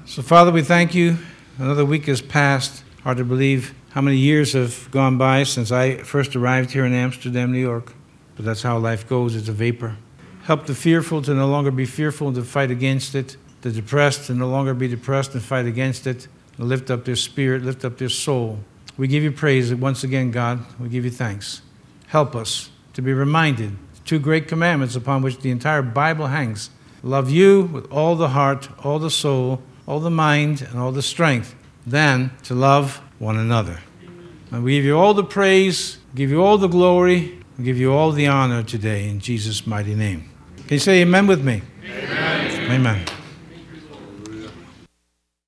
So, Father, we thank you. Another week has passed. Hard to believe how many years have gone by since I first arrived here in Amsterdam, New York. But that's how life goes, it's a vapor. Help the fearful to no longer be fearful and to fight against it, the depressed to no longer be depressed and fight against it, and lift up their spirit, lift up their soul. We give you praise once again, God. We give you thanks. Help us to be reminded two great commandments upon which the entire Bible hangs love you with all the heart, all the soul, all the mind, and all the strength, then to love one another. And we give you all the praise, give you all the glory, give you all the honor today in Jesus' mighty name. Can you say amen with me? Amen. amen.